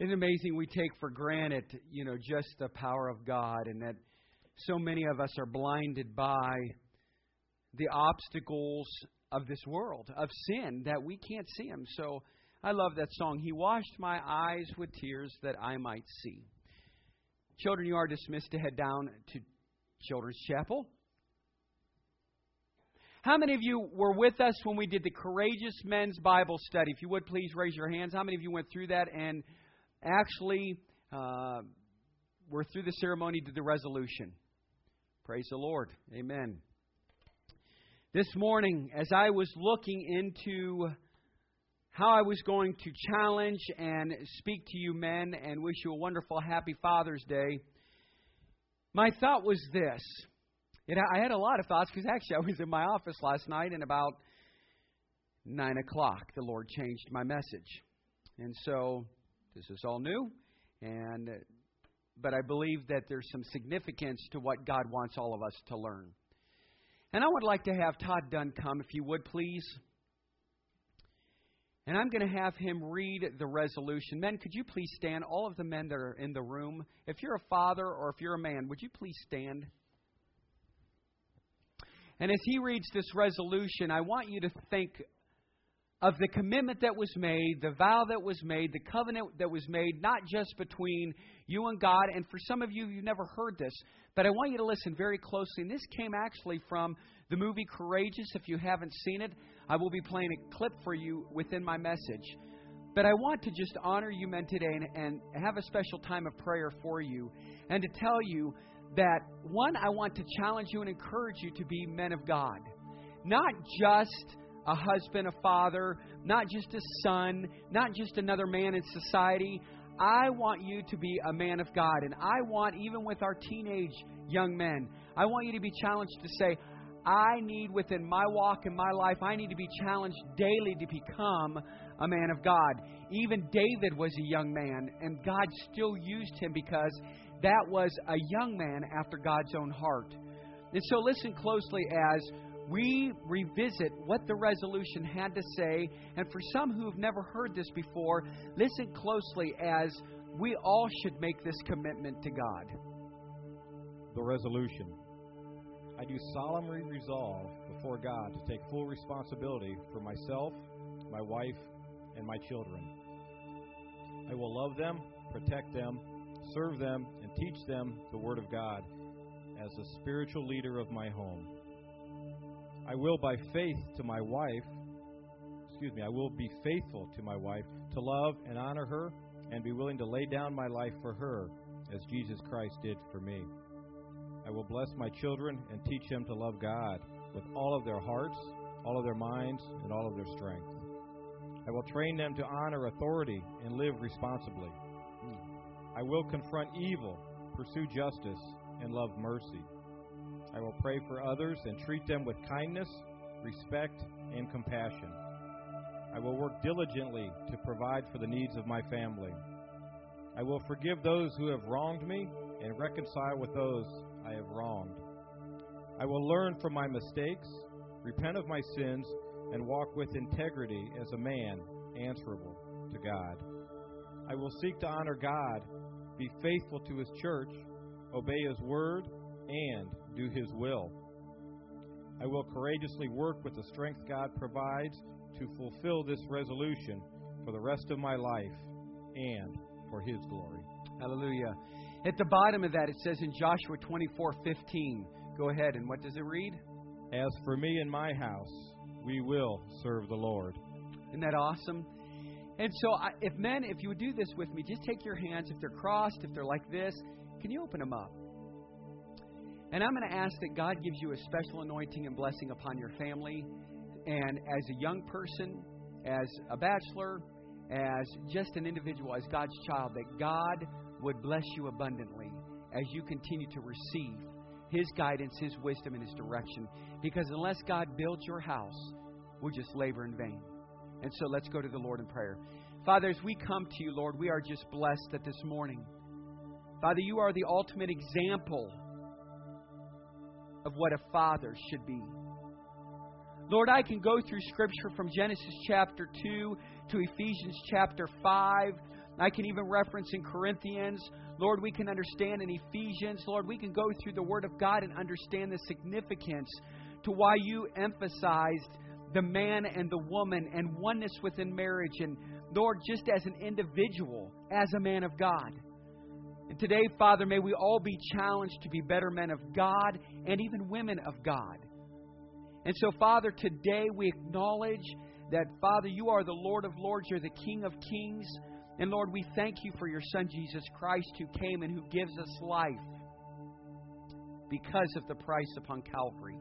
Isn't it amazing we take for granted, you know, just the power of God and that so many of us are blinded by the obstacles of this world, of sin, that we can't see them. So I love that song. He washed my eyes with tears that I might see. Children, you are dismissed to head down to Children's Chapel. How many of you were with us when we did the Courageous Men's Bible Study? If you would please raise your hands. How many of you went through that and actually uh, were through the ceremony, to the resolution? Praise the Lord. Amen. This morning, as I was looking into how I was going to challenge and speak to you men and wish you a wonderful, happy Father's Day, my thought was this. It, I had a lot of thoughts because actually I was in my office last night and about 9 o'clock the Lord changed my message. And so this is all new, and uh, but I believe that there's some significance to what God wants all of us to learn. And I would like to have Todd Dunn come, if you would, please. And I'm going to have him read the resolution. Men, could you please stand? All of the men that are in the room. If you're a father or if you're a man, would you please stand? And as he reads this resolution, I want you to think of the commitment that was made, the vow that was made, the covenant that was made, not just between you and God. And for some of you, you've never heard this, but I want you to listen very closely. And this came actually from the movie Courageous. If you haven't seen it, I will be playing a clip for you within my message. But I want to just honor you men today and, and have a special time of prayer for you and to tell you that, one, I want to challenge you and encourage you to be men of God. Not just a husband, a father, not just a son, not just another man in society. I want you to be a man of God. And I want, even with our teenage young men, I want you to be challenged to say, I need within my walk in my life, I need to be challenged daily to become a man of God. Even David was a young man, and God still used him because that was a young man after God's own heart. And so listen closely as we revisit what the resolution had to say. And for some who have never heard this before, listen closely as we all should make this commitment to God. The resolution. I do solemnly resolve before God to take full responsibility for myself, my wife, and my children. I will love them, protect them, serve them, and teach them the Word of God as the spiritual leader of my home. I will, by faith to my wife, excuse me, I will be faithful to my wife to love and honor her and be willing to lay down my life for her as Jesus Christ did for me. I will bless my children and teach them to love God with all of their hearts, all of their minds, and all of their strength. I will train them to honor authority and live responsibly. I will confront evil, pursue justice, and love mercy. I will pray for others and treat them with kindness, respect, and compassion. I will work diligently to provide for the needs of my family. I will forgive those who have wronged me and reconcile with those I have wronged. I will learn from my mistakes, repent of my sins, and walk with integrity as a man answerable to God. I will seek to honor God, be faithful to His church, obey His word, and do His will. I will courageously work with the strength God provides to fulfill this resolution for the rest of my life and for His glory. Hallelujah. At the bottom of that, it says in Joshua 24 15. Go ahead, and what does it read? As for me and my house, we will serve the Lord. Isn't that awesome? And so, I, if men, if you would do this with me, just take your hands. If they're crossed, if they're like this, can you open them up? And I'm going to ask that God gives you a special anointing and blessing upon your family. And as a young person, as a bachelor, as just an individual, as God's child, that God would bless you abundantly as you continue to receive His guidance, His wisdom, and His direction. Because unless God builds your house, we'll just labor in vain. And so let's go to the Lord in prayer. Father, as we come to you, Lord, we are just blessed that this morning, Father, you are the ultimate example of what a father should be. Lord, I can go through Scripture from Genesis chapter 2 to Ephesians chapter 5. I can even reference in Corinthians. Lord, we can understand in Ephesians. Lord, we can go through the Word of God and understand the significance to why you emphasized the man and the woman and oneness within marriage. And Lord, just as an individual, as a man of God. And today, Father, may we all be challenged to be better men of God and even women of God. And so, Father, today we acknowledge that, Father, you are the Lord of Lords, you're the King of Kings. And Lord, we thank you for your Son, Jesus Christ, who came and who gives us life because of the price upon Calvary.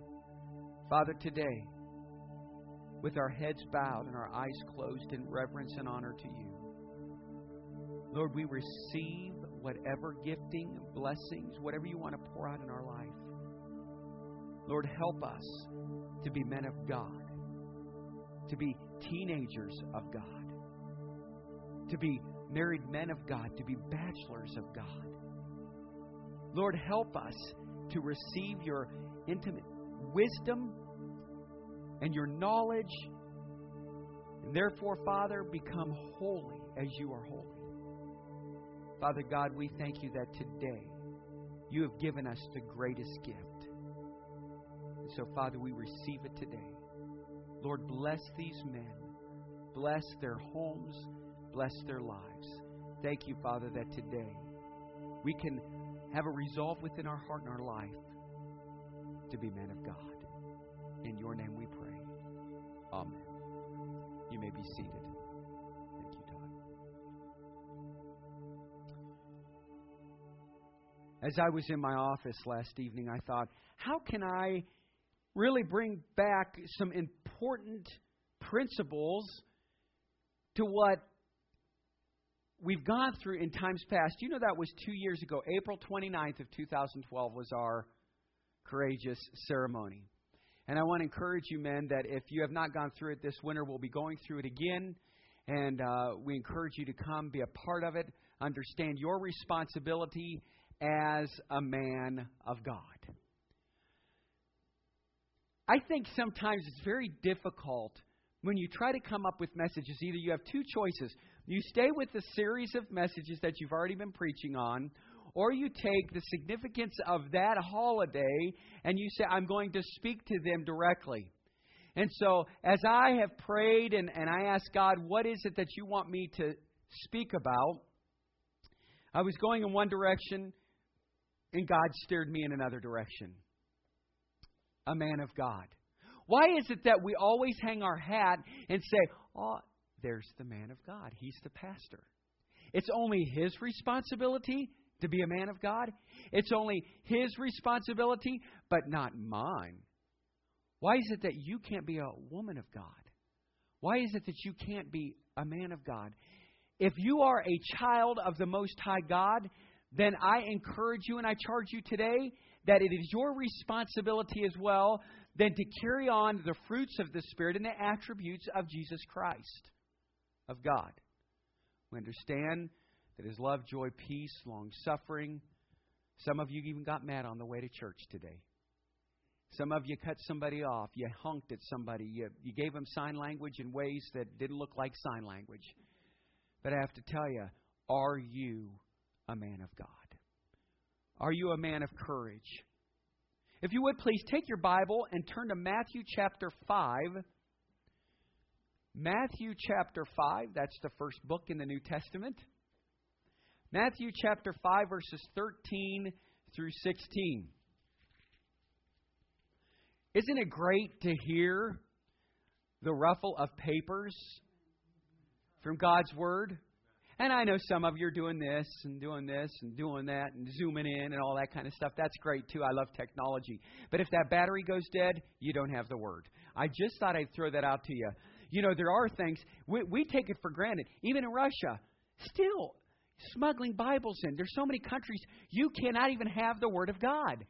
Father, today, with our heads bowed and our eyes closed in reverence and honor to you, Lord, we receive whatever gifting, blessings, whatever you want to pour out in our life. Lord, help us to be men of God, to be teenagers of God, to be married men of God, to be bachelors of God. Lord, help us to receive your intimate wisdom and your knowledge, and therefore, Father, become holy as you are holy. Father God, we thank you that today you have given us the greatest gift. And so, Father, we receive it today. Lord, bless these men, bless their homes, bless their lives. Thank you, Father, that today we can have a resolve within our heart and our life to be men of God. In your name we pray. Amen. You may be seated. As I was in my office last evening, I thought, how can I really bring back some important principles to what we've gone through in times past. You know, that was two years ago. April 29th of 2012 was our courageous ceremony. And I want to encourage you, men, that if you have not gone through it this winter, we'll be going through it again. And uh, we encourage you to come, be a part of it, understand your responsibility as a man of God. I think sometimes it's very difficult when you try to come up with messages. Either you have two choices you stay with the series of messages that you've already been preaching on, or you take the significance of that holiday and you say, I'm going to speak to them directly. And so, as I have prayed and, and I asked God, what is it that you want me to speak about? I was going in one direction, and God steered me in another direction. A man of God. Why is it that we always hang our hat and say, Oh, there's the man of God? He's the pastor. It's only his responsibility to be a man of God. It's only his responsibility, but not mine. Why is it that you can't be a woman of God? Why is it that you can't be a man of God? If you are a child of the Most High God, then I encourage you and I charge you today that it is your responsibility as well then to carry on the fruits of the Spirit and the attributes of Jesus Christ, of God. We understand that His love, joy, peace, long suffering. Some of you even got mad on the way to church today. Some of you cut somebody off. You honked at somebody. You, you gave them sign language in ways that didn't look like sign language. But I have to tell you, are you a man of God? Are you a man of courage? If you would please take your Bible and turn to Matthew chapter 5. Matthew chapter 5, that's the first book in the New Testament. Matthew chapter 5, verses 13 through 16. Isn't it great to hear the ruffle of papers from God's Word? And I know some of you are doing this and doing this and doing that and zooming in and all that kind of stuff. That's great too. I love technology. But if that battery goes dead, you don't have the Word. I just thought I'd throw that out to you. You know, there are things, we, we take it for granted. Even in Russia, still smuggling Bibles in. There's so many countries you cannot even have the Word of God.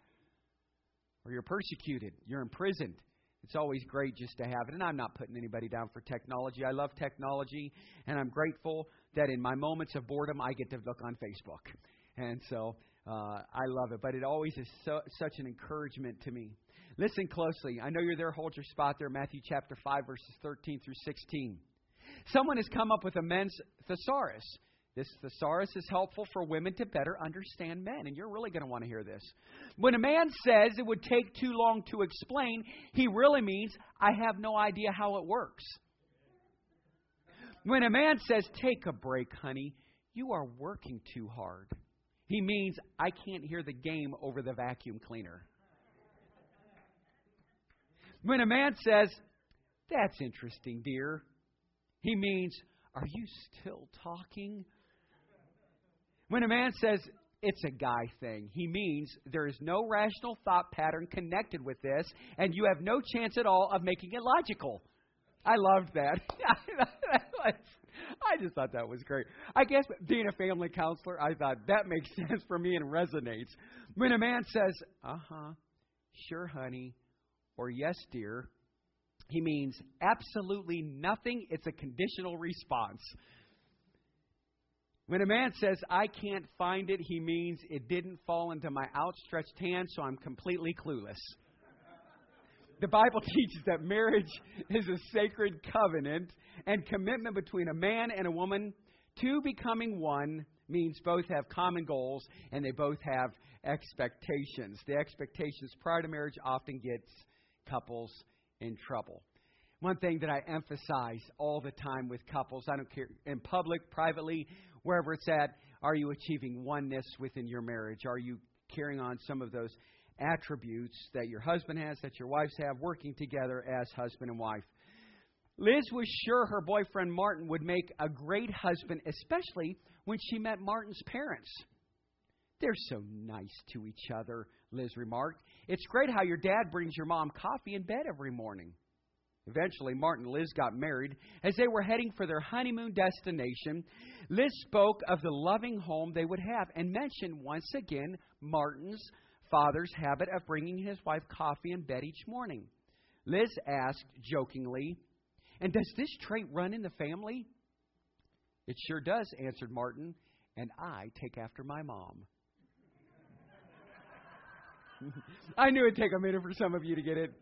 Or you're persecuted, you're imprisoned. It's always great just to have it. And I'm not putting anybody down for technology. I love technology, and I'm grateful that in my moments of boredom, I get to look on Facebook. And so uh, I love it. But it always is so, such an encouragement to me. Listen closely. I know you're there. Hold your spot there. Matthew chapter 5, verses 13 through 16. Someone has come up with a men's thesaurus. This thesaurus is helpful for women to better understand men, and you're really going to want to hear this. When a man says it would take too long to explain, he really means, I have no idea how it works. When a man says, Take a break, honey, you are working too hard, he means, I can't hear the game over the vacuum cleaner. When a man says, That's interesting, dear, he means, Are you still talking? When a man says, It's a guy thing, he means there is no rational thought pattern connected with this, and you have no chance at all of making it logical. I loved that. I just thought that was great. I guess being a family counselor, I thought that makes sense for me and resonates. When a man says, uh huh, sure, honey, or yes, dear, he means absolutely nothing. It's a conditional response. When a man says, I can't find it, he means it didn't fall into my outstretched hand, so I'm completely clueless. The Bible teaches that marriage is a sacred covenant and commitment between a man and a woman. Two becoming one means both have common goals and they both have expectations. The expectations prior to marriage often gets couples in trouble. One thing that I emphasize all the time with couples, I don't care in public, privately, wherever it's at, are you achieving oneness within your marriage? Are you carrying on some of those attributes that your husband has, that your wives have, working together as husband and wife? Liz was sure her boyfriend Martin would make a great husband, especially when she met Martin's parents. They're so nice to each other, Liz remarked. It's great how your dad brings your mom coffee in bed every morning. Eventually, Martin and Liz got married. As they were heading for their honeymoon destination, Liz spoke of the loving home they would have and mentioned once again Martin's father's habit of bringing his wife coffee in bed each morning. Liz asked jokingly, And does this trait run in the family? It sure does, answered Martin, and I take after my mom. I knew it'd take a minute for some of you to get it.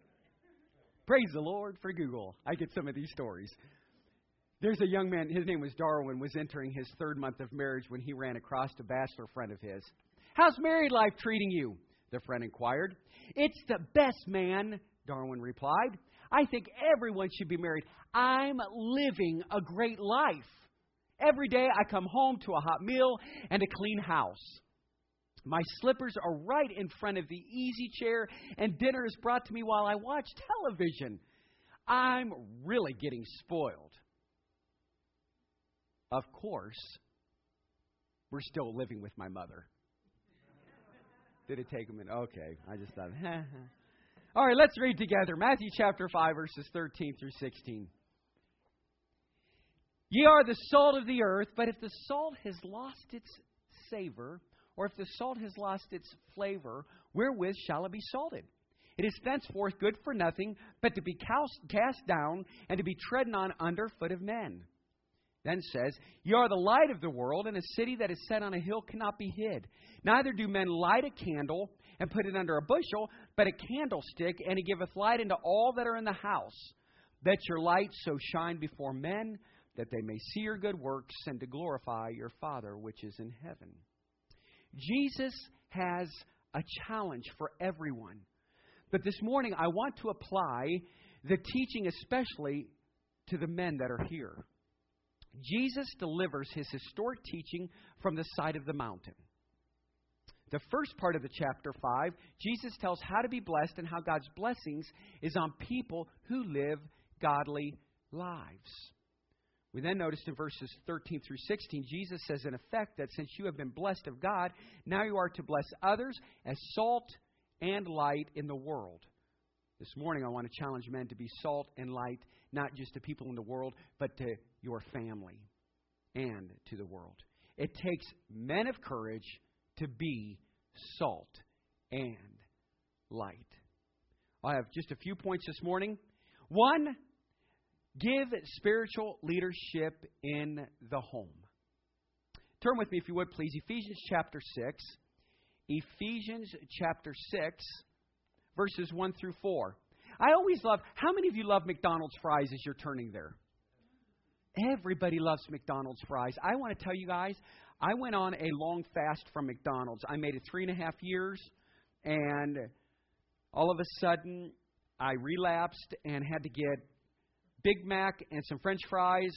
Praise the Lord for Google. I get some of these stories. There's a young man, his name was Darwin, was entering his third month of marriage when he ran across a bachelor friend of his. How's married life treating you? The friend inquired. It's the best, man, Darwin replied. I think everyone should be married. I'm living a great life. Every day I come home to a hot meal and a clean house. My slippers are right in front of the easy chair, and dinner is brought to me while I watch television. I'm really getting spoiled. Of course, we're still living with my mother. Did it take a minute? Okay, I just thought. All right, let's read together Matthew chapter 5, verses 13 through 16. Ye are the salt of the earth, but if the salt has lost its savor, or if the salt has lost its flavor, wherewith shall it be salted? It is thenceforth good for nothing, but to be cast down and to be trodden on under foot of men. Then says, Ye are the light of the world, and a city that is set on a hill cannot be hid. Neither do men light a candle and put it under a bushel, but a candlestick, and it giveth light into all that are in the house. That your light so shine before men, that they may see your good works, and to glorify your Father which is in heaven. Jesus has a challenge for everyone. But this morning, I want to apply the teaching especially to the men that are here. Jesus delivers his historic teaching from the side of the mountain. The first part of the chapter 5, Jesus tells how to be blessed and how God's blessings is on people who live godly lives. We then notice in verses 13 through 16, Jesus says, in effect, that since you have been blessed of God, now you are to bless others as salt and light in the world. This morning, I want to challenge men to be salt and light, not just to people in the world, but to your family and to the world. It takes men of courage to be salt and light. I have just a few points this morning. One, Give spiritual leadership in the home. Turn with me, if you would, please. Ephesians chapter 6. Ephesians chapter 6, verses 1 through 4. I always love, how many of you love McDonald's fries as you're turning there? Everybody loves McDonald's fries. I want to tell you guys, I went on a long fast from McDonald's. I made it three and a half years, and all of a sudden, I relapsed and had to get Big Mac and some French fries.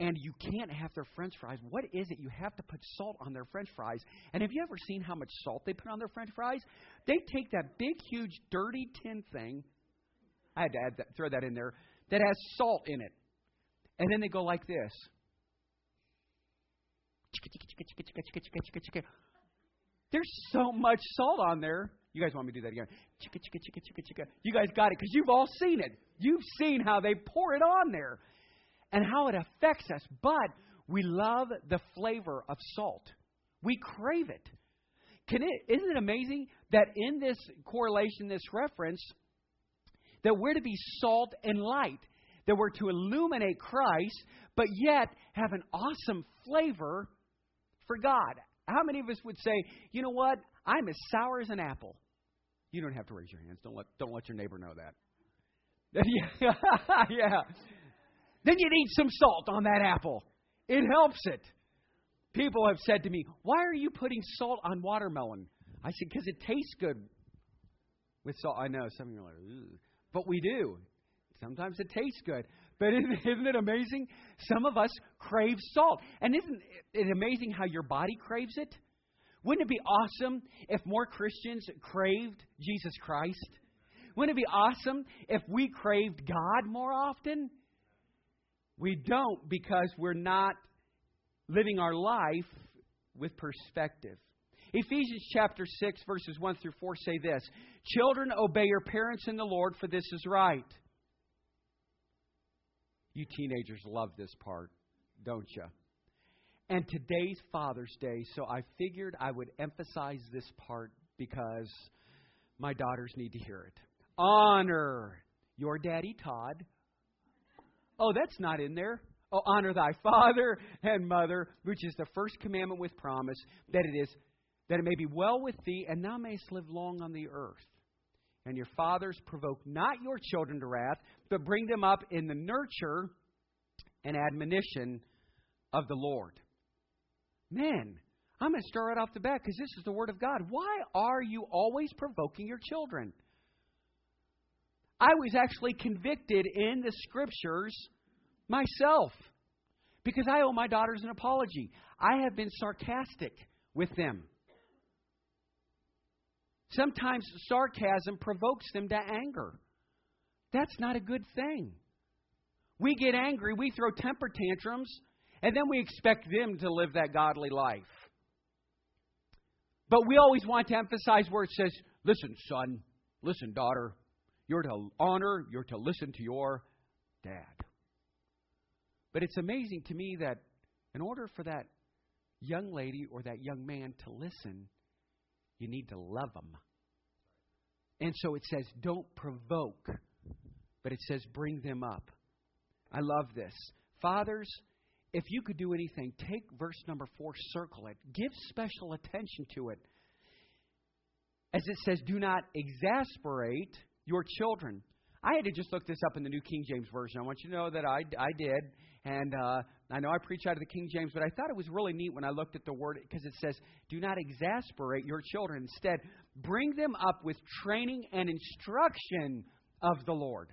And you can't have their French fries. What is it? You have to put salt on their French fries. And have you ever seen how much salt they put on their French fries? They take that big, huge, dirty tin thing. I had to add that, throw that in there that has salt in it, and then they go like this. There's so much salt on there. You guys want me to do that again? You guys got it because you've all seen it. You've seen how they pour it on there and how it affects us. But we love the flavor of salt. We crave it. Can it isn't it amazing that in this correlation, this reference, that we're to be salt and light, that we're to illuminate Christ, but yet have an awesome flavor for God. How many of us would say, you know what? I'm as sour as an apple. You don't have to raise your hands. Don't let don't let your neighbor know that. yeah. Then you need some salt on that apple. It helps it. People have said to me, "Why are you putting salt on watermelon?" I said, "Because it tastes good with salt." I know some of you are like, Ugh. but we do. Sometimes it tastes good. But isn't, isn't it amazing? Some of us crave salt. And isn't it amazing how your body craves it? Wouldn't it be awesome if more Christians craved Jesus Christ? Wouldn't it be awesome if we craved God more often? We don't because we're not living our life with perspective. Ephesians chapter 6, verses 1 through 4 say this Children, obey your parents in the Lord, for this is right. You teenagers love this part, don't you? And today's Father's Day, so I figured I would emphasize this part because my daughters need to hear it. Honor your daddy Todd. Oh, that's not in there. Oh, honor thy father and mother, which is the first commandment with promise, that it is that it may be well with thee, and thou mayest live long on the earth. And your fathers provoke not your children to wrath, but bring them up in the nurture and admonition of the Lord. Men, I'm going to start right off the bat because this is the Word of God. Why are you always provoking your children? I was actually convicted in the Scriptures myself because I owe my daughters an apology. I have been sarcastic with them. Sometimes sarcasm provokes them to anger. That's not a good thing. We get angry, we throw temper tantrums, and then we expect them to live that godly life. But we always want to emphasize where it says, listen, son, listen, daughter, you're to honor, you're to listen to your dad. But it's amazing to me that in order for that young lady or that young man to listen, you need to love them. And so it says, don't provoke, but it says, bring them up. I love this. Fathers, if you could do anything, take verse number four, circle it, give special attention to it. As it says, do not exasperate your children. I had to just look this up in the New King James Version. I want you to know that I, I did. And uh, I know I preach out of the King James, but I thought it was really neat when I looked at the word because it says, Do not exasperate your children. Instead, bring them up with training and instruction of the Lord.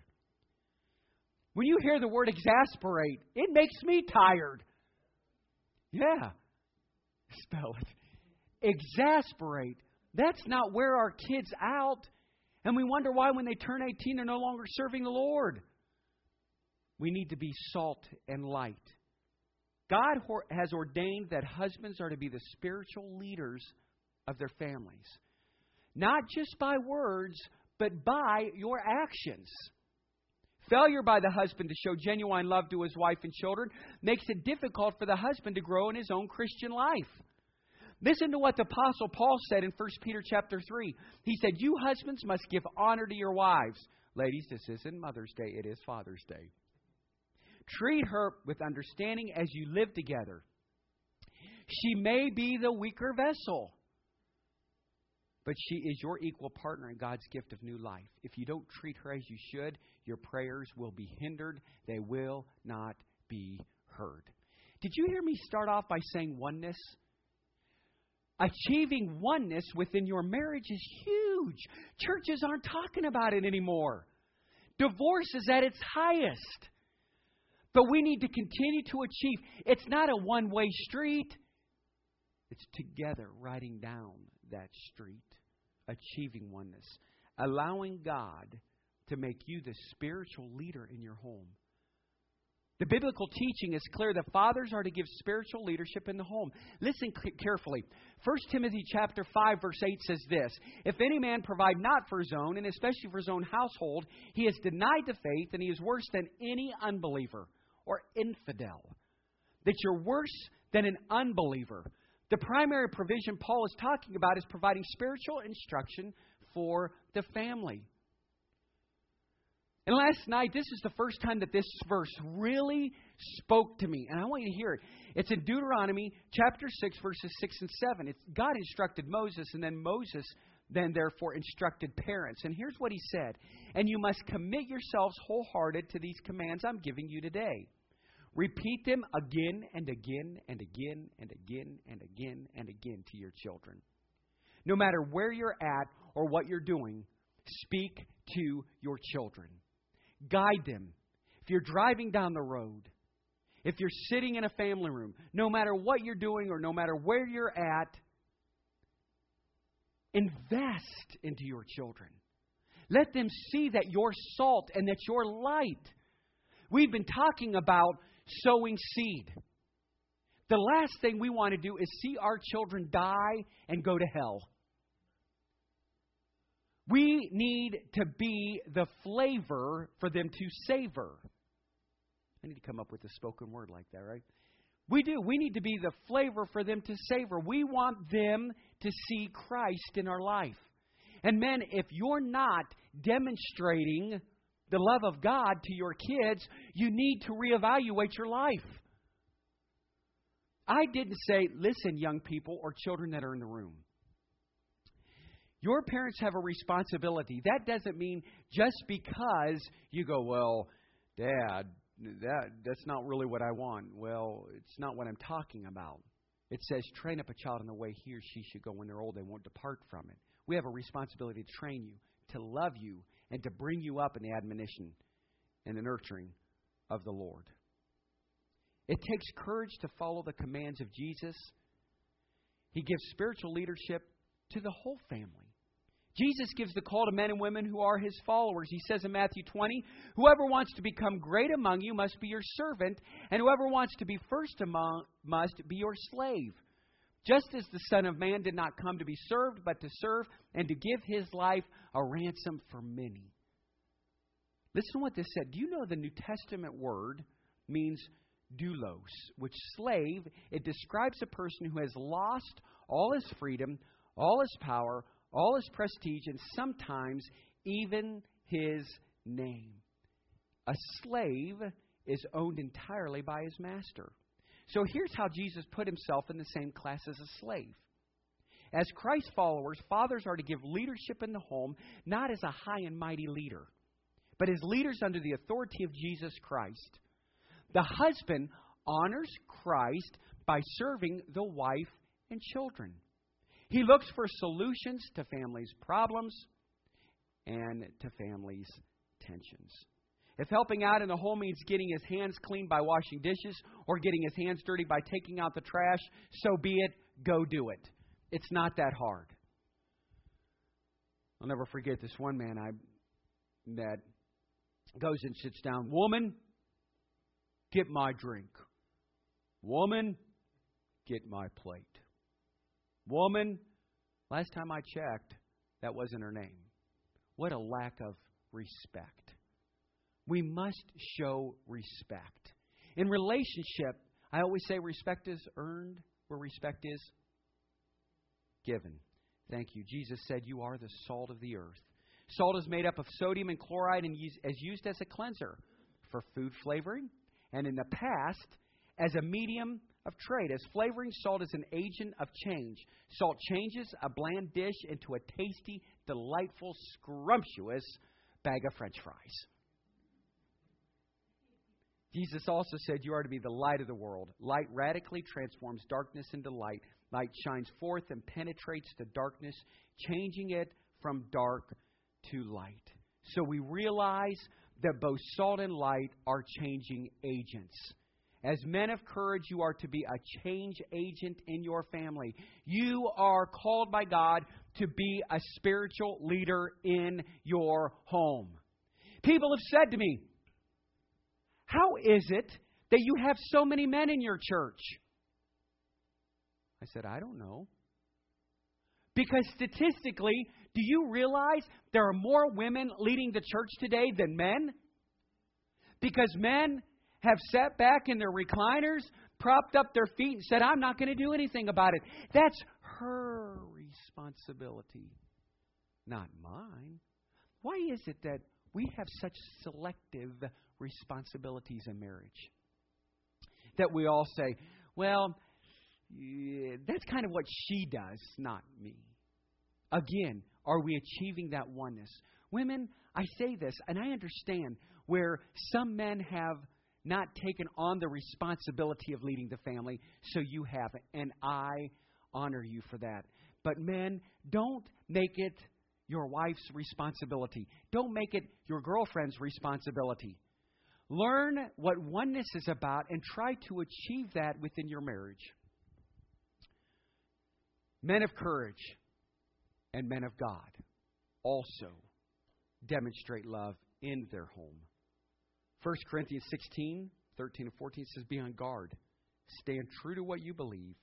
When you hear the word exasperate, it makes me tired. Yeah. Spell it. Exasperate. That's not where our kids out. And we wonder why, when they turn 18, they're no longer serving the Lord. We need to be salt and light. God has ordained that husbands are to be the spiritual leaders of their families. Not just by words, but by your actions. Failure by the husband to show genuine love to his wife and children makes it difficult for the husband to grow in his own Christian life. Listen to what the apostle Paul said in 1 Peter chapter 3. He said, "You husbands must give honor to your wives." Ladies, this isn't Mother's Day, it is Father's Day. Treat her with understanding as you live together. She may be the weaker vessel, but she is your equal partner in God's gift of new life. If you don't treat her as you should, your prayers will be hindered, they will not be heard. Did you hear me start off by saying oneness? Achieving oneness within your marriage is huge. Churches aren't talking about it anymore. Divorce is at its highest. But we need to continue to achieve. It's not a one way street, it's together riding down that street, achieving oneness, allowing God to make you the spiritual leader in your home. The biblical teaching is clear that fathers are to give spiritual leadership in the home. Listen carefully. 1 Timothy chapter 5 verse 8 says this, If any man provide not for his own, and especially for his own household, he has denied the faith, and he is worse than any unbeliever or infidel. That you're worse than an unbeliever. The primary provision Paul is talking about is providing spiritual instruction for the family. And last night, this is the first time that this verse really spoke to me, and I want you to hear it. It's in Deuteronomy chapter 6, verses 6 and 7. It's, God instructed Moses, and then Moses then therefore instructed parents. And here's what he said And you must commit yourselves wholehearted to these commands I'm giving you today. Repeat them again and again and again and again and again and again to your children. No matter where you're at or what you're doing, speak to your children. Guide them. If you're driving down the road, if you're sitting in a family room, no matter what you're doing or no matter where you're at, invest into your children. Let them see that you're salt and that you're light. We've been talking about sowing seed. The last thing we want to do is see our children die and go to hell. We need to be the flavor for them to savor. I need to come up with a spoken word like that, right? We do. We need to be the flavor for them to savor. We want them to see Christ in our life. And men, if you're not demonstrating the love of God to your kids, you need to reevaluate your life. I didn't say, listen, young people or children that are in the room. Your parents have a responsibility. That doesn't mean just because you go, well, Dad, that that's not really what I want. Well, it's not what I'm talking about. It says, train up a child in the way he or she should go when they're old, they won't depart from it. We have a responsibility to train you, to love you, and to bring you up in the admonition and the nurturing of the Lord. It takes courage to follow the commands of Jesus. He gives spiritual leadership to the whole family. Jesus gives the call to men and women who are his followers. He says in Matthew 20, Whoever wants to become great among you must be your servant, and whoever wants to be first among must be your slave. Just as the Son of Man did not come to be served, but to serve and to give his life a ransom for many. Listen to what this said. Do you know the New Testament word means doulos, which slave, it describes a person who has lost all his freedom, all his power, all his prestige, and sometimes even his name. A slave is owned entirely by his master. So here's how Jesus put himself in the same class as a slave. As Christ followers, fathers are to give leadership in the home not as a high and mighty leader, but as leaders under the authority of Jesus Christ. The husband honors Christ by serving the wife and children. He looks for solutions to families' problems and to families' tensions. If helping out in the home means getting his hands clean by washing dishes or getting his hands dirty by taking out the trash, so be it. Go do it. It's not that hard. I'll never forget this one man I met goes and sits down. Woman, get my drink. Woman, get my plate. Woman, last time I checked, that wasn't her name. What a lack of respect. We must show respect. In relationship, I always say respect is earned where respect is given. Thank you. Jesus said, You are the salt of the earth. Salt is made up of sodium and chloride and is used as a cleanser for food flavoring, and in the past, as a medium of trade. As flavoring, salt is an agent of change. Salt changes a bland dish into a tasty, delightful, scrumptious bag of french fries. Jesus also said, You are to be the light of the world. Light radically transforms darkness into light. Light shines forth and penetrates the darkness, changing it from dark to light. So we realize that both salt and light are changing agents. As men of courage, you are to be a change agent in your family. You are called by God to be a spiritual leader in your home. People have said to me, How is it that you have so many men in your church? I said, I don't know. Because statistically, do you realize there are more women leading the church today than men? Because men have sat back in their recliners, propped up their feet, and said, I'm not going to do anything about it. That's her responsibility, not mine. Why is it that we have such selective responsibilities in marriage? That we all say, well, that's kind of what she does, not me. Again, are we achieving that oneness? Women, I say this, and I understand where some men have not taken on the responsibility of leading the family, so you have and I honor you for that. But men, don't make it your wife's responsibility. Don't make it your girlfriend's responsibility. Learn what oneness is about and try to achieve that within your marriage. Men of courage and men of God also demonstrate love in their home. 1 Corinthians 16, 13 and 14 says, Be on guard. Stand true to what you believe.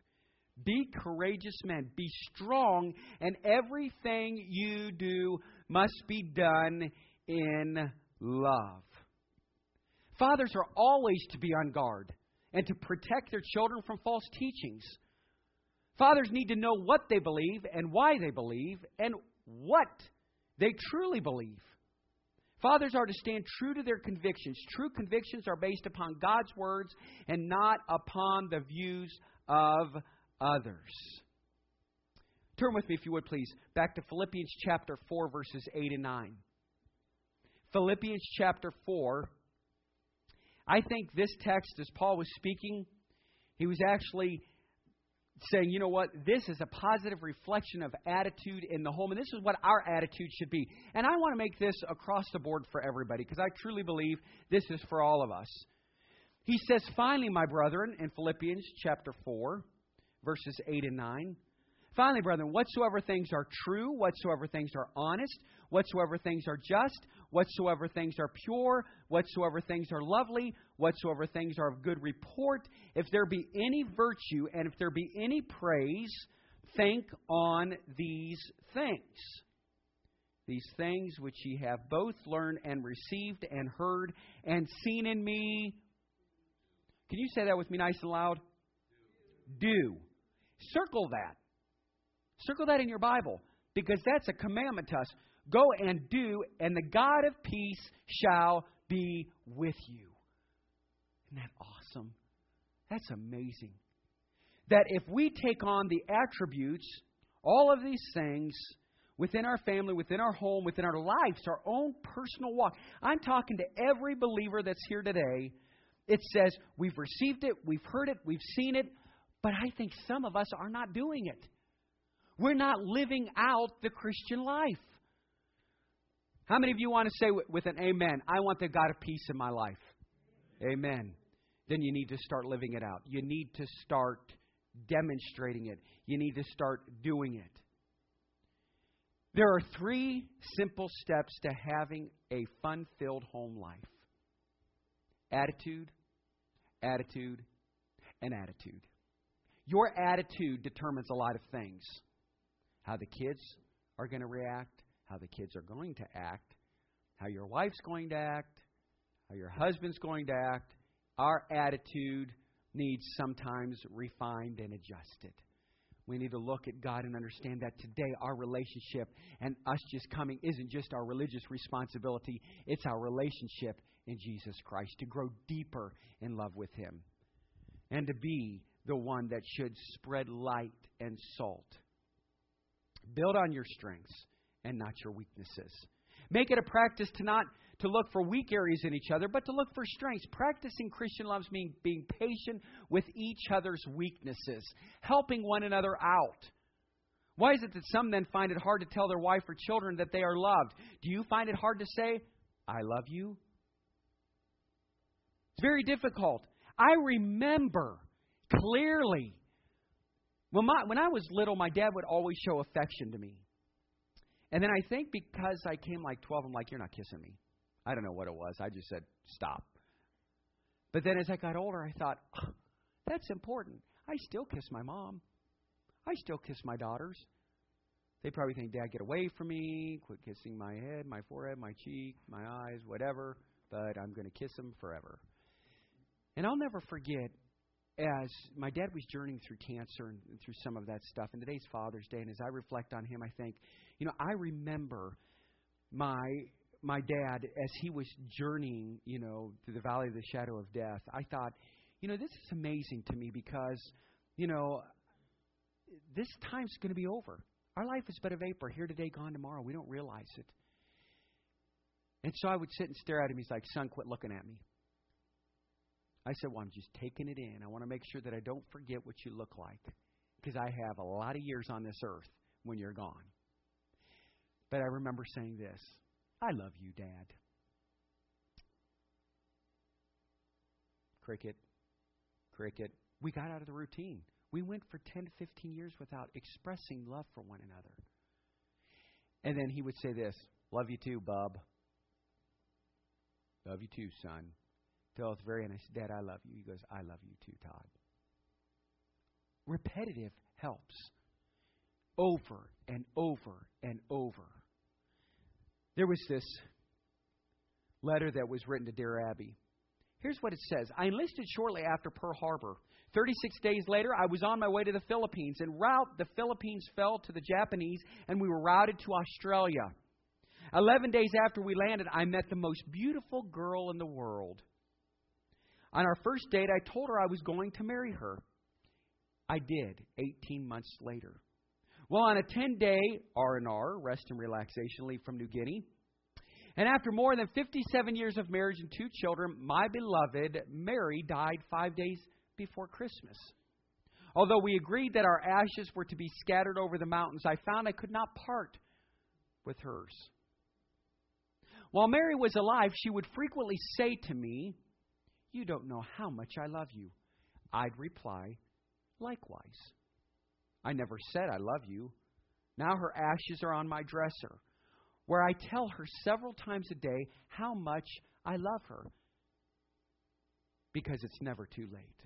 Be courageous men. Be strong, and everything you do must be done in love. Fathers are always to be on guard and to protect their children from false teachings. Fathers need to know what they believe and why they believe and what they truly believe. Fathers are to stand true to their convictions. True convictions are based upon God's words and not upon the views of others. Turn with me, if you would please, back to Philippians chapter 4, verses 8 and 9. Philippians chapter 4. I think this text, as Paul was speaking, he was actually saying, you know what, this is a positive reflection of attitude in the home, and this is what our attitude should be. And I want to make this across the board for everybody because I truly believe this is for all of us. He says, finally, my brethren, in Philippians chapter 4, verses 8 and 9. Finally, brethren, whatsoever things are true, whatsoever things are honest, whatsoever things are just, whatsoever things are pure, whatsoever things are lovely, whatsoever things are of good report, if there be any virtue and if there be any praise, think on these things. These things which ye have both learned and received and heard and seen in me. Can you say that with me nice and loud? Do. Circle that. Circle that in your Bible because that's a commandment to us. Go and do, and the God of peace shall be with you. Isn't that awesome? That's amazing. That if we take on the attributes, all of these things, within our family, within our home, within our lives, our own personal walk. I'm talking to every believer that's here today. It says, We've received it, we've heard it, we've seen it, but I think some of us are not doing it. We're not living out the Christian life. How many of you want to say with an amen, I want the God of peace in my life? Amen. Then you need to start living it out. You need to start demonstrating it. You need to start doing it. There are three simple steps to having a fun filled home life attitude, attitude, and attitude. Your attitude determines a lot of things how the kids are going to react, how the kids are going to act, how your wife's going to act, how your husband's going to act. Our attitude needs sometimes refined and adjusted. We need to look at God and understand that today our relationship and us just coming isn't just our religious responsibility, it's our relationship in Jesus Christ to grow deeper in love with Him and to be the one that should spread light and salt. Build on your strengths and not your weaknesses. Make it a practice to not to look for weak areas in each other, but to look for strengths. Practicing Christian love means being patient with each other's weaknesses, helping one another out. Why is it that some then find it hard to tell their wife or children that they are loved? Do you find it hard to say, I love you? It's very difficult. I remember clearly when, my, when I was little, my dad would always show affection to me. And then I think because I came like 12, I'm like, You're not kissing me. I don't know what it was. I just said, Stop. But then as I got older, I thought, oh, That's important. I still kiss my mom. I still kiss my daughters. They probably think, Dad, get away from me. Quit kissing my head, my forehead, my cheek, my eyes, whatever. But I'm going to kiss them forever. And I'll never forget as my dad was journeying through cancer and, and through some of that stuff, and today's Father's Day, and as I reflect on him, I think, you know, I remember my my dad as he was journeying, you know, through the valley of the shadow of death. I thought, you know, this is amazing to me because, you know, this time's going to be over. Our life is but a vapor, here today, gone tomorrow. We don't realize it. And so I would sit and stare at him. He's like, "Son, quit looking at me." I said, Well, I'm just taking it in. I want to make sure that I don't forget what you look like because I have a lot of years on this earth when you're gone. But I remember saying this I love you, Dad. Cricket, cricket. We got out of the routine. We went for 10 to 15 years without expressing love for one another. And then he would say this Love you too, bub. Love you too, son I said, Dad, I love you. He goes, I love you too, Todd. Repetitive helps. Over and over and over. There was this letter that was written to Dear Abby. Here's what it says I enlisted shortly after Pearl Harbor. 36 days later, I was on my way to the Philippines. En route, the Philippines fell to the Japanese, and we were routed to Australia. Eleven days after we landed, I met the most beautiful girl in the world. On our first date, I told her I was going to marry her. I did 18 months later. Well, on a 10-day R&R, rest and relaxation leave from New Guinea, and after more than 57 years of marriage and two children, my beloved Mary died 5 days before Christmas. Although we agreed that our ashes were to be scattered over the mountains, I found I could not part with hers. While Mary was alive, she would frequently say to me, you don't know how much I love you. I'd reply, Likewise. I never said I love you. Now her ashes are on my dresser, where I tell her several times a day how much I love her, because it's never too late.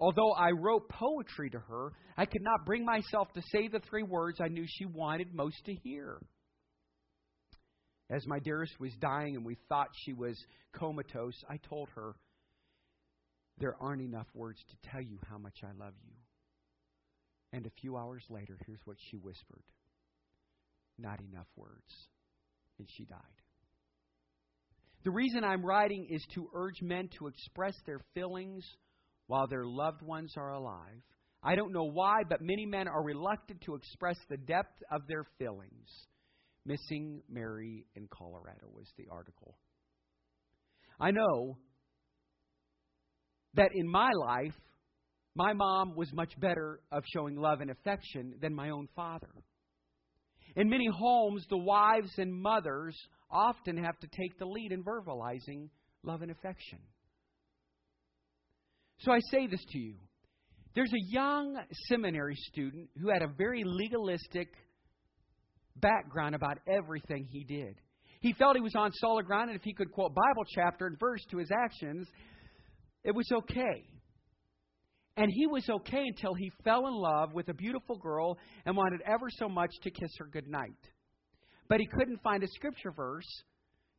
Although I wrote poetry to her, I could not bring myself to say the three words I knew she wanted most to hear. As my dearest was dying and we thought she was comatose, I told her, There aren't enough words to tell you how much I love you. And a few hours later, here's what she whispered Not enough words. And she died. The reason I'm writing is to urge men to express their feelings while their loved ones are alive. I don't know why, but many men are reluctant to express the depth of their feelings. Missing Mary in Colorado was the article. I know that in my life, my mom was much better of showing love and affection than my own father. In many homes, the wives and mothers often have to take the lead in verbalizing love and affection. So I say this to you. There's a young seminary student who had a very legalistic background about everything he did. He felt he was on solid ground, and if he could quote Bible chapter and verse to his actions, it was okay. And he was okay until he fell in love with a beautiful girl and wanted ever so much to kiss her goodnight. But he couldn't find a scripture verse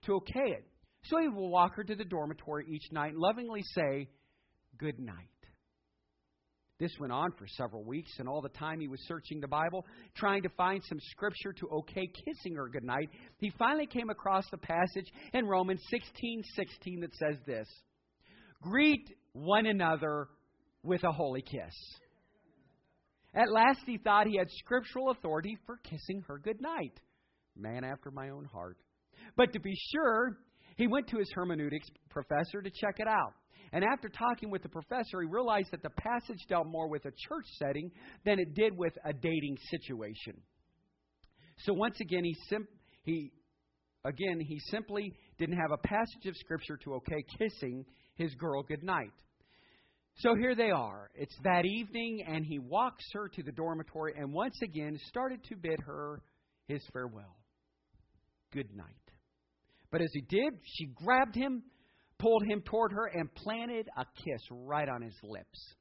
to okay it. So he would walk her to the dormitory each night and lovingly say, Good night. This went on for several weeks, and all the time he was searching the Bible, trying to find some scripture to okay kissing her goodnight, he finally came across the passage in Romans 16 16 that says this Greet one another with a holy kiss. At last he thought he had scriptural authority for kissing her goodnight. Man after my own heart. But to be sure, he went to his hermeneutics professor to check it out. And after talking with the professor, he realized that the passage dealt more with a church setting than it did with a dating situation. So once again, he, he again he simply didn't have a passage of scripture to okay kissing his girl goodnight. So here they are. It's that evening, and he walks her to the dormitory and once again started to bid her his farewell. Good night. But as he did, she grabbed him, pulled him toward her, and planted a kiss right on his lips.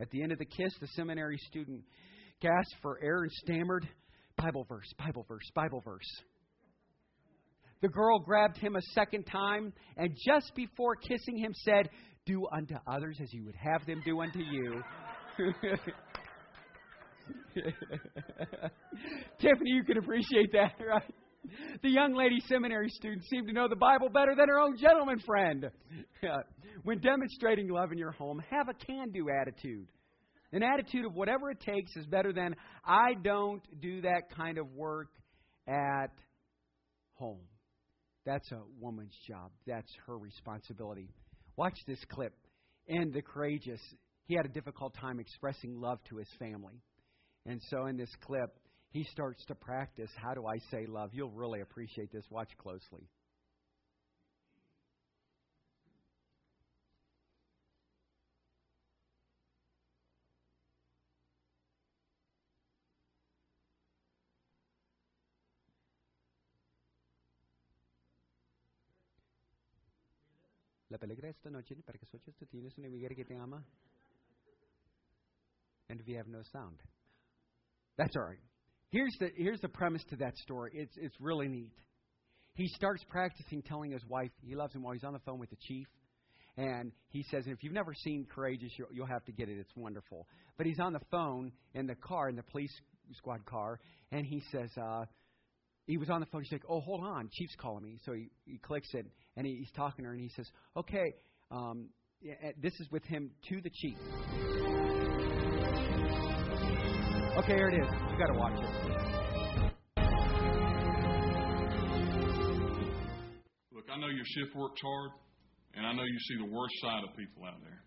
At the end of the kiss, the seminary student gasped for air and stammered, Bible verse, Bible verse, Bible verse. The girl grabbed him a second time, and just before kissing him, said, Do unto others as you would have them do unto you. Tiffany, you can appreciate that, right? The young lady seminary student seemed to know the Bible better than her own gentleman friend. when demonstrating love in your home, have a can do attitude. An attitude of whatever it takes is better than I don't do that kind of work at home. That's a woman's job. That's her responsibility. Watch this clip. And the courageous, he had a difficult time expressing love to his family. And so in this clip, he starts to practice how do I say love. You'll really appreciate this. Watch closely. La peligra esta noche para que escuches tú tienes una mujer que te ama. And we have no sound. That's all right. Here's the, here's the premise to that story. It's, it's really neat. He starts practicing telling his wife he loves him while he's on the phone with the chief. And he says, and if you've never seen Courageous, you'll, you'll have to get it. It's wonderful. But he's on the phone in the car, in the police squad car, and he says, uh, he was on the phone. He's like, oh, hold on. Chief's calling me. So he, he clicks it, and he, he's talking to her, and he says, okay, um, this is with him to the chief. Okay, here it is. You got to watch it. Look, I know your shift works hard, and I know you see the worst side of people out there.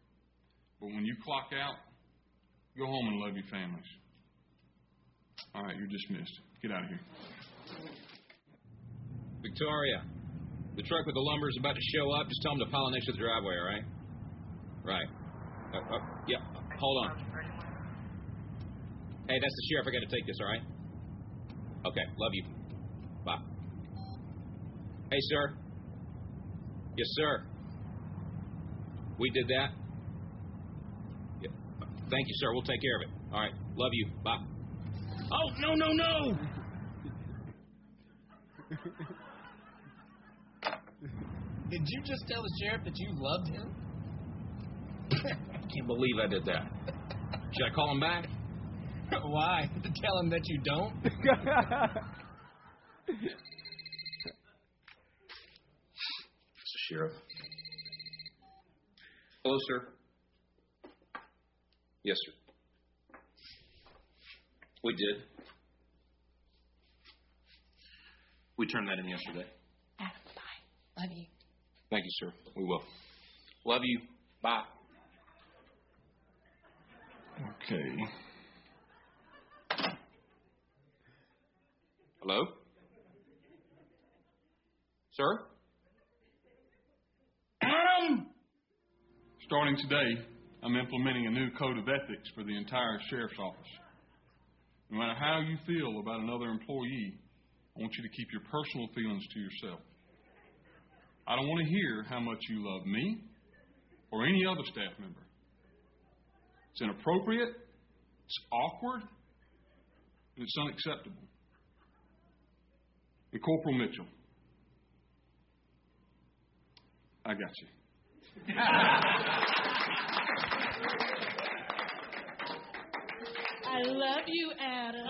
But when you clock out, go home and love your families. All right, you're dismissed. Get out of here. Victoria, the truck with the lumber is about to show up. Just tell them to pile next to the driveway, all right? Right. Uh, uh, yeah, hold on. Hey, that's the sheriff. I got to take this, all right? Okay, love you. Bye. Hey, sir. Yes, sir. We did that. Yeah. Thank you, sir. We'll take care of it. All right. Love you. Bye. Oh, no, no, no. Did you just tell the sheriff that you loved him? I can't believe I did that. Should I call him back? Why? To tell him that you don't? Mr. Sheriff. Hello, sir. Yes, sir. We did. We turned that in yesterday. Adam, bye. Love you. Thank you, sir. We will. Love you. Bye. Okay. Hello? Sir? Adam! Starting today, I'm implementing a new code of ethics for the entire sheriff's office. No matter how you feel about another employee, I want you to keep your personal feelings to yourself. I don't want to hear how much you love me or any other staff member. It's inappropriate, it's awkward, and it's unacceptable. And Corporal Mitchell, I got you. I love you, Adam.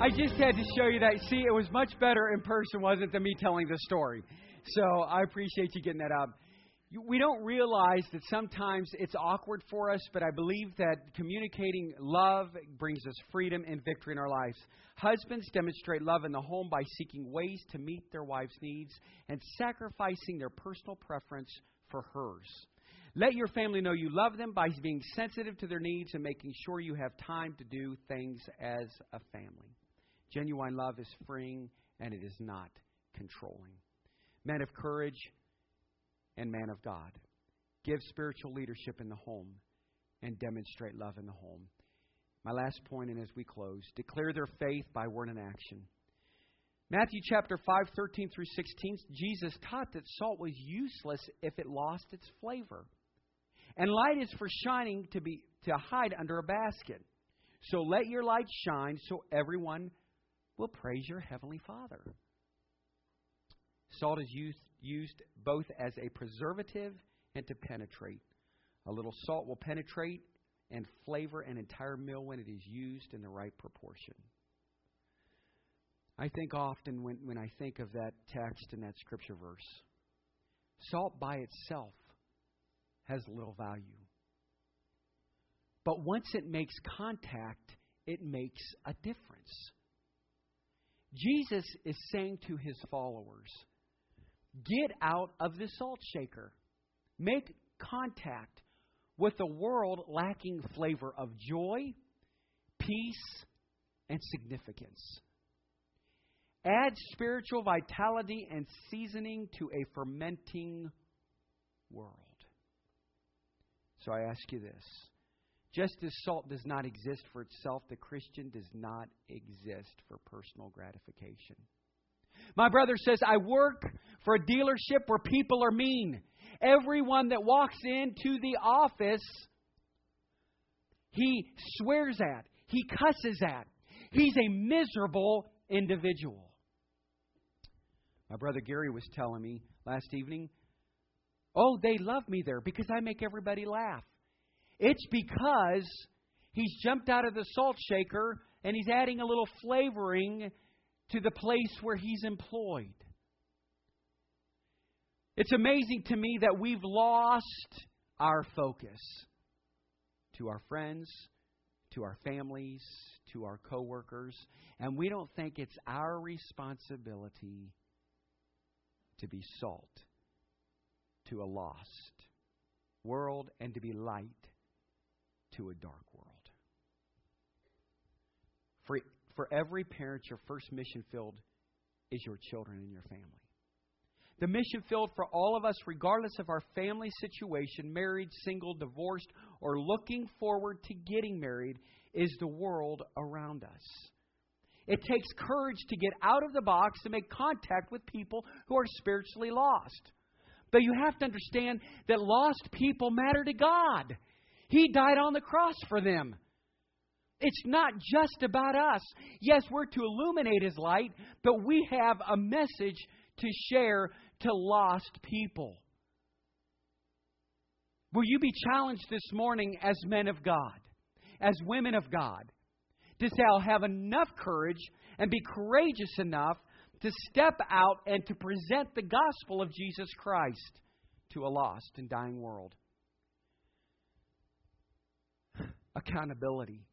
I just had to show you that. See, it was much better in person, wasn't it, than me telling the story. So I appreciate you getting that out. We don't realize that sometimes it's awkward for us, but I believe that communicating love brings us freedom and victory in our lives. Husbands demonstrate love in the home by seeking ways to meet their wives' needs and sacrificing their personal preference for hers. Let your family know you love them by being sensitive to their needs and making sure you have time to do things as a family. Genuine love is freeing and it is not controlling. Men of courage and man of God. Give spiritual leadership in the home and demonstrate love in the home. My last point, and as we close, declare their faith by word and action. Matthew chapter 5, 13 through 16, Jesus taught that salt was useless if it lost its flavor. And light is for shining to be to hide under a basket. So let your light shine so everyone will praise your heavenly Father. Salt is used, used both as a preservative and to penetrate. A little salt will penetrate and flavor an entire meal when it is used in the right proportion. I think often when, when I think of that text and that scripture verse, salt by itself has little value. But once it makes contact, it makes a difference. Jesus is saying to his followers, Get out of the salt shaker. Make contact with a world lacking flavor of joy, peace, and significance. Add spiritual vitality and seasoning to a fermenting world. So I ask you this. Just as salt does not exist for itself, the Christian does not exist for personal gratification. My brother says, I work for a dealership where people are mean. Everyone that walks into the office, he swears at, he cusses at. He's a miserable individual. My brother Gary was telling me last evening, oh, they love me there because I make everybody laugh. It's because he's jumped out of the salt shaker and he's adding a little flavoring to the place where he's employed. It's amazing to me that we've lost our focus to our friends, to our families, to our coworkers, and we don't think it's our responsibility to be salt to a lost world and to be light to a dark world. For, for every parent, your first mission field is your children and your family. The mission field for all of us, regardless of our family situation, married, single, divorced, or looking forward to getting married, is the world around us. It takes courage to get out of the box to make contact with people who are spiritually lost. But you have to understand that lost people matter to God. He died on the cross for them. It's not just about us. Yes, we're to illuminate His light, but we have a message to share to lost people. Will you be challenged this morning as men of God, as women of God, to say, I'll have enough courage and be courageous enough to step out and to present the gospel of Jesus Christ to a lost and dying world? Accountability.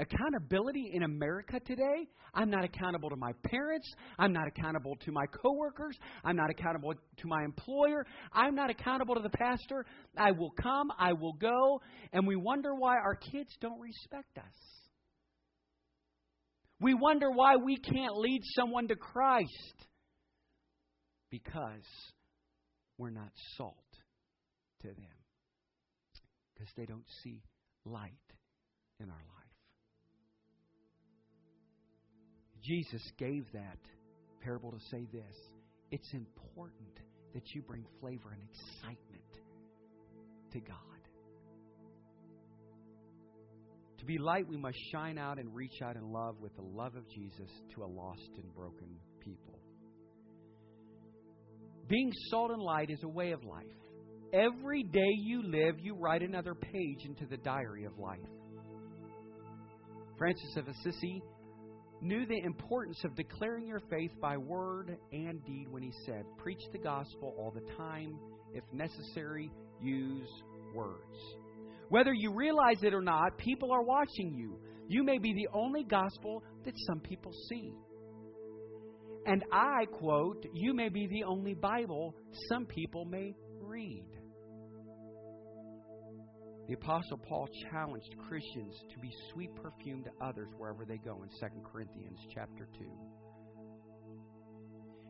Accountability in America today, I'm not accountable to my parents. I'm not accountable to my coworkers. I'm not accountable to my employer. I'm not accountable to the pastor. I will come, I will go, and we wonder why our kids don't respect us. We wonder why we can't lead someone to Christ because we're not salt to them. Because they don't see light in our life. Jesus gave that parable to say this it's important that you bring flavor and excitement to God. To be light, we must shine out and reach out in love with the love of Jesus to a lost and broken people. Being salt and light is a way of life. Every day you live, you write another page into the diary of life. Francis of Assisi knew the importance of declaring your faith by word and deed when he said, Preach the gospel all the time If necessary, use words. Whether you realize it or not, people are watching you. You may be the only gospel that some people see. And I quote, you may be the only Bible some people may read. The Apostle Paul challenged Christians to be sweet perfume to others wherever they go in 2 Corinthians chapter 2.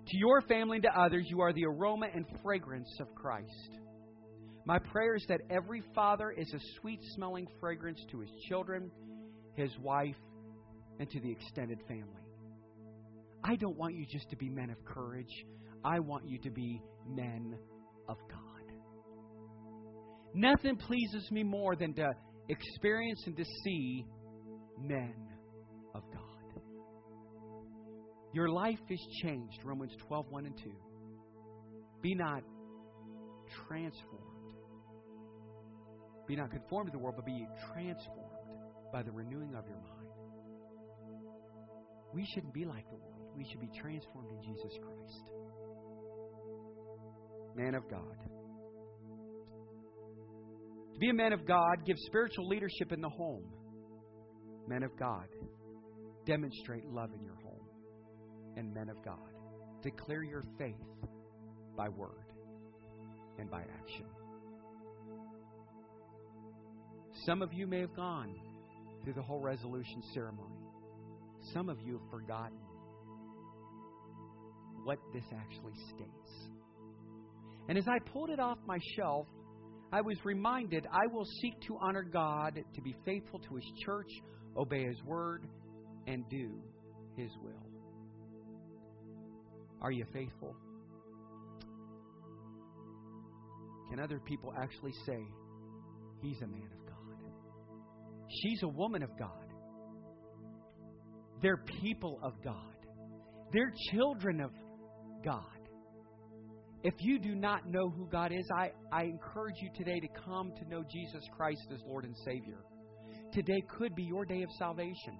To your family and to others, you are the aroma and fragrance of Christ. My prayer is that every father is a sweet smelling fragrance to his children, his wife, and to the extended family. I don't want you just to be men of courage. I want you to be men of God. Nothing pleases me more than to experience and to see men of God. Your life is changed, Romans 12, 1 and 2. Be not transformed. Be not conformed to the world, but be transformed by the renewing of your mind. We shouldn't be like the world. We should be transformed in Jesus Christ. Man of God. Be a man of God, give spiritual leadership in the home. Men of God, demonstrate love in your home. And men of God, declare your faith by word and by action. Some of you may have gone through the whole resolution ceremony. Some of you have forgotten what this actually states. And as I pulled it off my shelf, I was reminded I will seek to honor God, to be faithful to His church, obey His word, and do His will. Are you faithful? Can other people actually say, He's a man of God? She's a woman of God. They're people of God. They're children of God. If you do not know who God is, I, I encourage you today to come to know Jesus Christ as Lord and Savior. Today could be your day of salvation.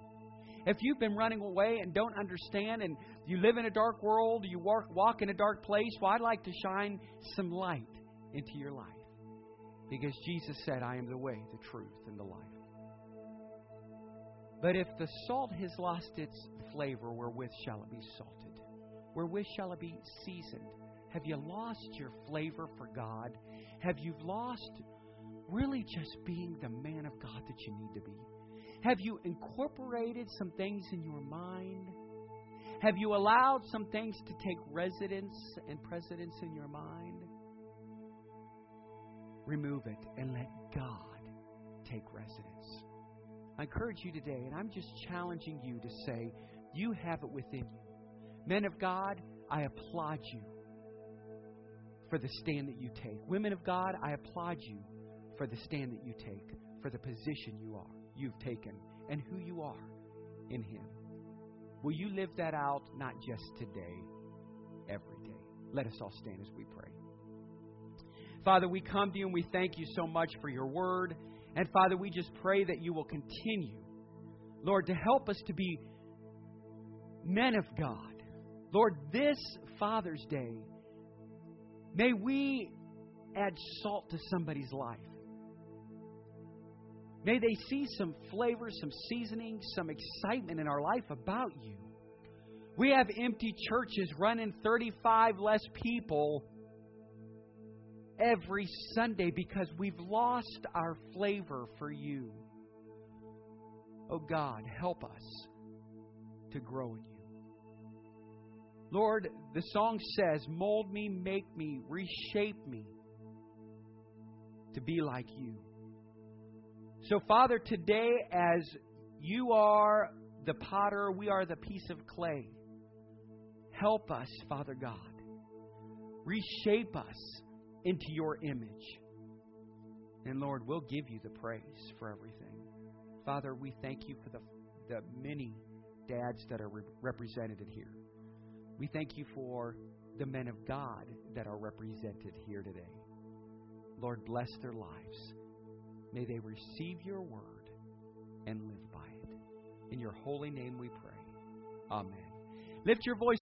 If you've been running away and don't understand, and you live in a dark world, you walk, walk in a dark place, well, I'd like to shine some light into your life. Because Jesus said, I am the way, the truth, and the life. But if the salt has lost its flavor, wherewith shall it be salted? Wherewith shall it be seasoned? Have you lost your flavor for God? Have you lost really just being the man of God that you need to be? Have you incorporated some things in your mind? Have you allowed some things to take residence and precedence in your mind? Remove it and let God take residence. I encourage you today, and I'm just challenging you to say, You have it within you. Men of God, I applaud you for the stand that you take. Women of God, I applaud you for the stand that you take, for the position you are, you've taken, and who you are in Him. Will you live that out not just today, every day? Let us all stand as we pray. Father, we come to you and we thank you so much for your word. And Father, we just pray that you will continue, Lord, to help us to be men of God. Lord, this Father's Day, may we add salt to somebody's life. May they see some flavor, some seasoning, some excitement in our life about you. We have empty churches running 35 less people every Sunday because we've lost our flavor for you. Oh God, help us to grow in you. Lord, the song says, Mold me, make me, reshape me to be like you. So, Father, today, as you are the potter, we are the piece of clay. Help us, Father God. Reshape us into your image. And Lord, we'll give you the praise for everything. Father, we thank you for the, the many dads that are re- represented here. We thank you for the men of God that are represented here today. Lord, bless their lives. May they receive your word and live by it. In your holy name we pray. Amen. Lift your voice.